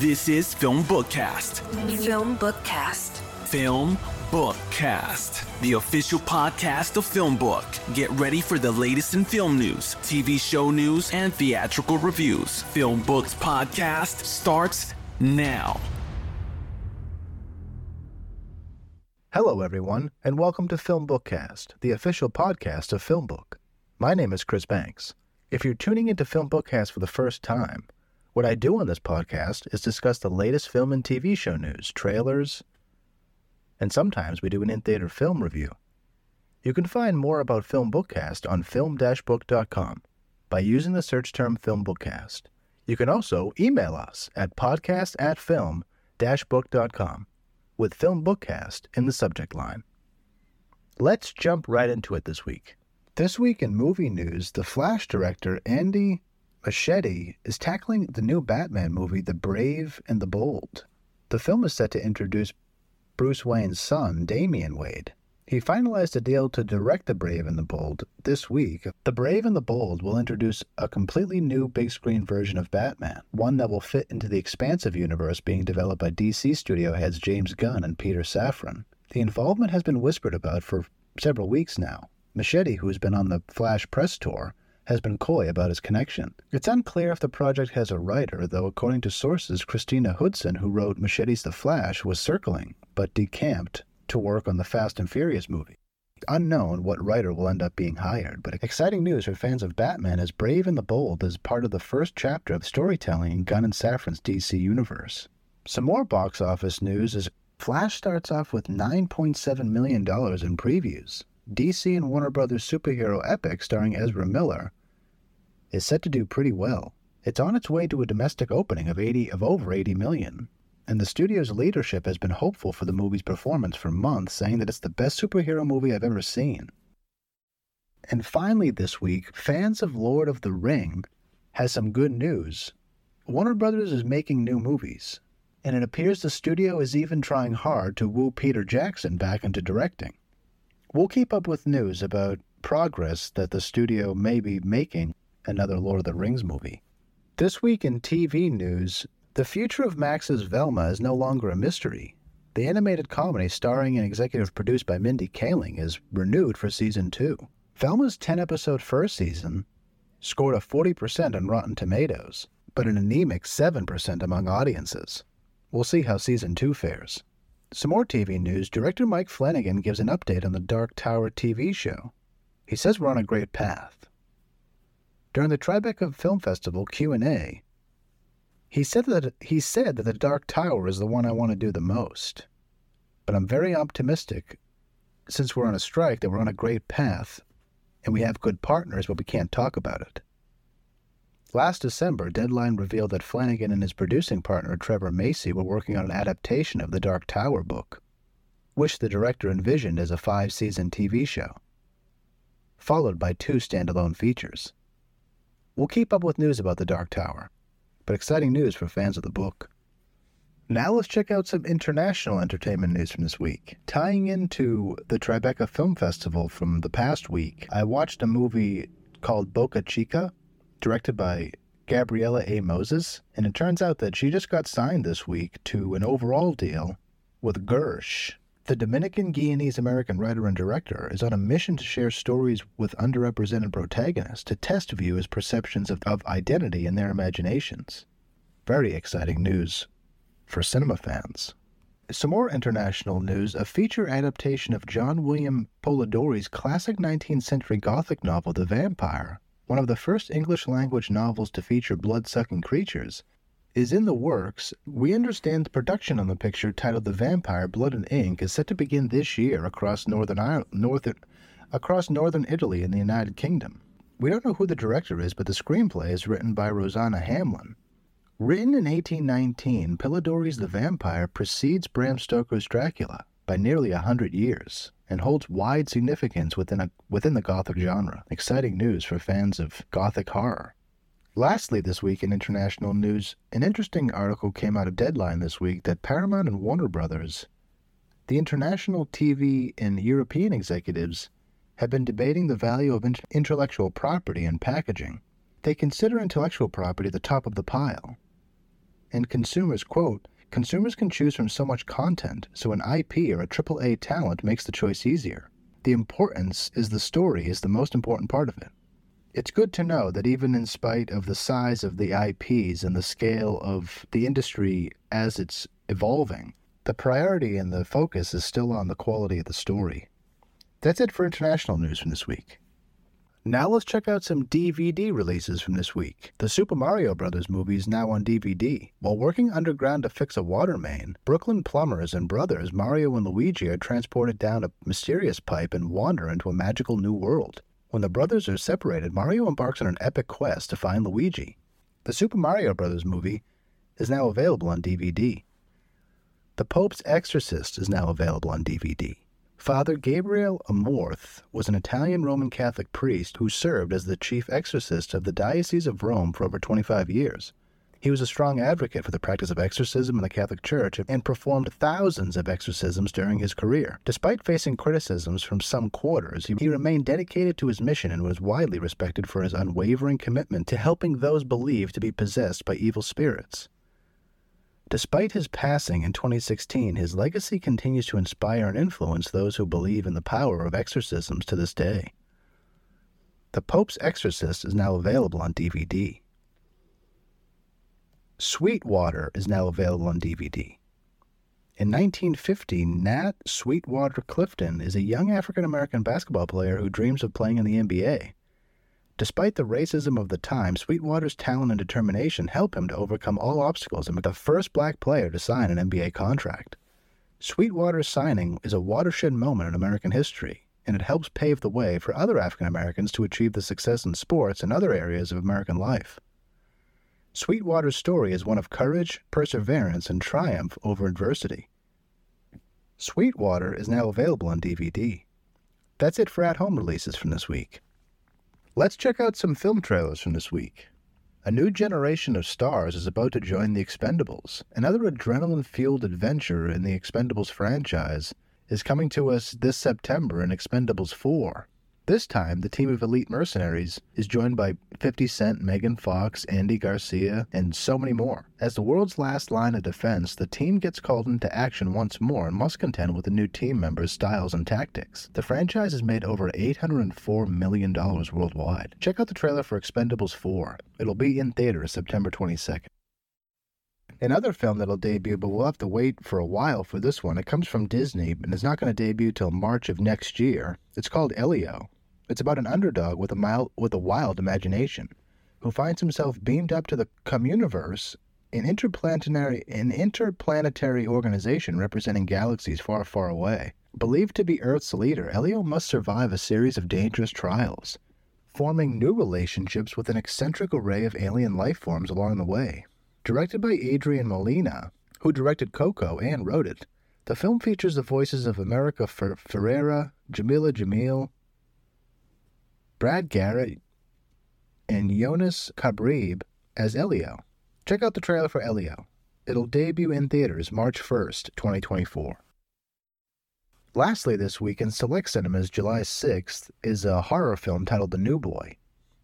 This is Film Bookcast. Film Bookcast. Film Bookcast, the official podcast of Film Book. Get ready for the latest in film news, TV show news, and theatrical reviews. Film Books Podcast starts now. Hello, everyone, and welcome to Film Bookcast, the official podcast of Film Book. My name is Chris Banks. If you're tuning into Film Bookcast for the first time, what I do on this podcast is discuss the latest film and TV show news, trailers, and sometimes we do an in theater film review. You can find more about Film Bookcast on film book.com by using the search term Film Bookcast. You can also email us at podcast at film book.com with Film Bookcast in the subject line. Let's jump right into it this week. This week in movie news, the Flash director Andy Muschietti is tackling the new Batman movie, The Brave and the Bold. The film is set to introduce Bruce Wayne's son, Damian Wayne. He finalized a deal to direct The Brave and the Bold this week. The Brave and the Bold will introduce a completely new big screen version of Batman, one that will fit into the expansive universe being developed by DC studio heads James Gunn and Peter Safran. The involvement has been whispered about for several weeks now. Muschietti, who has been on the Flash press tour, has been coy about his connection. It's unclear if the project has a writer, though according to sources, Christina Hodson, who wrote Muschietti's The Flash, was circling, but decamped to work on the Fast and Furious movie. Unknown what writer will end up being hired, but exciting news for fans of Batman as Brave and the Bold is part of the first chapter of storytelling in Gunn and Safran's DC universe. Some more box office news is Flash starts off with $9.7 million in previews. DC and Warner Brothers superhero epic starring Ezra Miller is set to do pretty well. It's on its way to a domestic opening of 80 of over 80 million, and the studio's leadership has been hopeful for the movie's performance for months, saying that it's the best superhero movie I've ever seen. And finally this week, fans of Lord of the Ring has some good news. Warner Brothers is making new movies, and it appears the studio is even trying hard to woo Peter Jackson back into directing. We'll keep up with news about progress that the studio may be making another Lord of the Rings movie. This week in TV news, the future of Max's Velma is no longer a mystery. The animated comedy starring and executive produced by Mindy Kaling is renewed for season two. Velma's 10 episode first season scored a 40% on Rotten Tomatoes, but an anemic 7% among audiences. We'll see how season two fares. Some more TV news director Mike Flanagan gives an update on the Dark Tower TV show. He says we're on a great path. During the Tribeca Film Festival Q&A, he said that he said that the Dark Tower is the one I want to do the most. But I'm very optimistic since we're on a strike that we're on a great path and we have good partners but we can't talk about it. Last December, Deadline revealed that Flanagan and his producing partner Trevor Macy were working on an adaptation of the Dark Tower book, which the director envisioned as a five season TV show, followed by two standalone features. We'll keep up with news about the Dark Tower, but exciting news for fans of the book. Now let's check out some international entertainment news from this week. Tying into the Tribeca Film Festival from the past week, I watched a movie called Boca Chica, directed by Gabriella A. Moses, and it turns out that she just got signed this week to an overall deal with Gersh, the Dominican Guyanese American writer and director is on a mission to share stories with underrepresented protagonists to test viewers' perceptions of, of identity in their imaginations. Very exciting news for cinema fans. Some more international news a feature adaptation of John William Polidori's classic 19th century Gothic novel, The Vampyre, one of the first English language novels to feature blood sucking creatures, is in the works. We understand the production on the picture titled The Vampyre Blood and Ink is set to begin this year across northern Ireland, northern, across northern Italy and the United Kingdom. We don't know who the director is, but the screenplay is written by Rosanna Hamlin. Written in 1819, Polidori's The Vampyre precedes Bram Stoker's Dracula by nearly a hundred years and holds wide significance within, a, within the Gothic genre. Exciting news for fans of Gothic horror. Lastly, this week in international news, an interesting article came out of Deadline this week that Paramount and Warner Brothers, the international TV and European executives, have been debating the value of intellectual property and packaging. They consider intellectual property the top of the pile. and consumers, quote, consumers can choose from so much content, so an IP or a AAA talent makes the choice easier. The importance is the story is the most important part of it. It's good to know that even in spite of the size of the IPs and the scale of the industry as it's evolving, the priority and the focus is still on the quality of the story. That's it for international news from this week. Now let's check out some DVD releases from this week. The Super Mario Bros. movie is now on DVD. While working underground to fix a water main, Brooklyn plumbers and brothers Mario and Luigi are transported down a mysterious pipe and wander into a magical new world. When the brothers are separated, Mario embarks on an epic quest to find Luigi. The Super Mario Bros. movie is now available on DVD. The Pope's Exorcist is now available on DVD. Father Gabriel Amorth was an Italian Roman Catholic priest who served as the chief exorcist of the Diocese of Rome for over 25 years. He was a strong advocate for the practice of exorcism in the Catholic Church and performed thousands of exorcisms during his career. Despite facing criticisms from some quarters, he remained dedicated to his mission and was widely respected for his unwavering commitment to helping those believed to be possessed by evil spirits. Despite his passing in 2016, his legacy continues to inspire and influence those who believe in the power of exorcisms to this day. The Pope's Exorcist is now available on DVD. Sweetwater is now available on DVD. In 1950, Nat Sweetwater Clifton is a young African American basketball player who dreams of playing in the NBA. Despite the racism of the time, Sweetwater's talent and determination help him to overcome all obstacles and be the first black player to sign an NBA contract. Sweetwater's signing is a watershed moment in American history, and it helps pave the way for other African Americans to achieve the success in sports and other areas of American life. Sweetwater's story is one of courage, perseverance, and triumph over adversity. Sweetwater is now available on DVD. That's it for at home releases from this week. Let's check out some film trailers from this week. A new generation of stars is about to join the Expendables. Another adrenaline fueled adventure in the Expendables franchise is coming to us this September in Expendables 4. This time, the team of elite mercenaries is joined by 50 Cent, Megan Fox, Andy Garcia, and so many more. As the world's last line of defense, the team gets called into action once more and must contend with the new team members' styles and tactics. The franchise has made over $804 million worldwide. Check out the trailer for Expendables 4. It'll be in theaters September 22nd. Another film that'll debut, but we'll have to wait for a while for this one. It comes from Disney and is not going to debut till March of next year. It's called Elio. It's about an underdog with a mild, with a wild imagination who finds himself beamed up to the communiverse, an interplanetary an interplanetary organization representing galaxies far, far away. Believed to be Earth's leader, Elio must survive a series of dangerous trials, forming new relationships with an eccentric array of alien life forms along the way. Directed by Adrian Molina, who directed Coco and wrote it, the film features the voices of America Fer- Ferrera, Jamila Jamil, Brad Garrett, and Yonas Kibreab as Elio. Check out the trailer for Elio. It'll debut in theaters March 1st, 2024. Lastly, this week in select cinemas, July 6th, is a horror film titled The New Boy.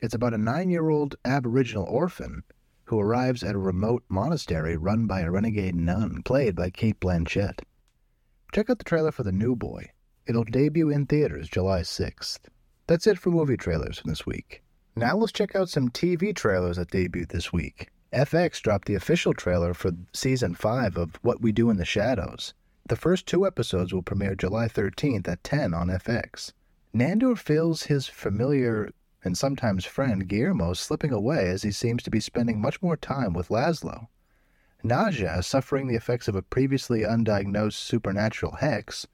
It's about a nine year old Aboriginal orphan who arrives at a remote monastery run by a renegade nun, played by Cate Blanchett. Check out the trailer for The New Boy. It'll debut in theaters July 6th. That's it for movie trailers this week. Now let's check out some TV trailers that debuted this week. FX dropped the official trailer for season 5 of What We Do in the Shadows. The first two episodes will premiere July 13th at 10 on FX. Nandor feels his familiar and sometimes friend Guillermo slipping away as he seems to be spending much more time with Laszlo. Nadja, suffering the effects of a previously undiagnosed supernatural hex,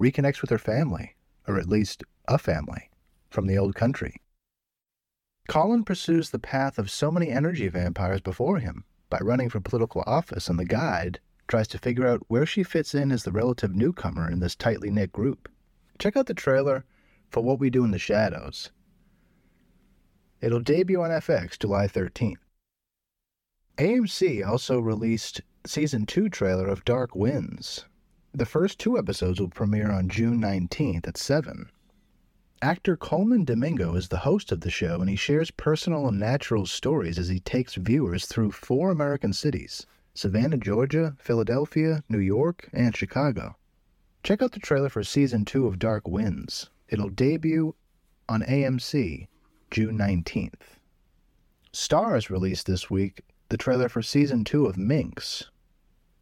reconnects with her family, or at least a family from the old country. Colin pursues the path of so many energy vampires before him by running for political office, and the guide tries to figure out where she fits in as the relative newcomer in this tightly knit group. Check out the trailer for What We Do in the Shadows. It'll debut on FX July 13th. AMC also released season 2 trailer of Dark Winds. The first two episodes will premiere on June 19th at 7. Actor Colman Domingo is the host of the show, and he shares personal and natural stories as he takes viewers through four American cities Savannah, Georgia, Philadelphia, New York, and Chicago. Check out the trailer for season two of Dark Winds. It'll debut on AMC June 19th. Starz released this week the trailer for season two of Minx.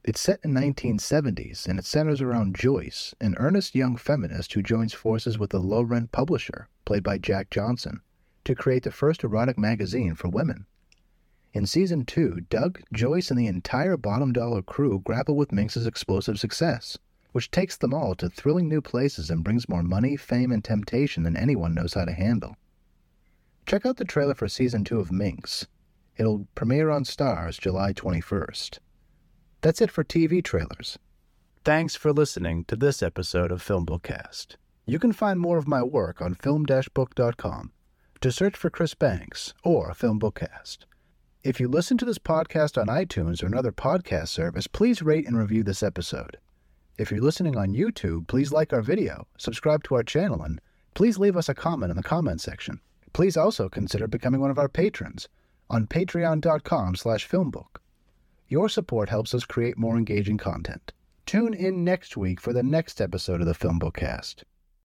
It's set in 1970s and it centers around Joyce, an earnest young feminist who joins forces with a low-rent publisher, played by Jack Johnson, to create the first erotic magazine for women. In season two, Doug, Joyce, and the entire bottom dollar crew grapple with Minx's explosive success, which takes them all to thrilling new places and brings more money, fame, and temptation than anyone knows how to handle. Check out the trailer for season two of Minx. It'll premiere on Starz July 21st. That's it for TV trailers. Thanks for listening to this episode of Film Bookcast. You can find more of my work on film-book.com. To search for Chris Banks or Film Bookcast. If you listen to this podcast on iTunes or another podcast service, please rate and review this episode. If you're listening on YouTube, please like our video, subscribe to our channel, and please leave us a comment in the comment section. Please also consider becoming one of our patrons on patreon.com slash filmbook. Your support helps us create more engaging content. Tune in next week for the next episode of the Film Bookcast.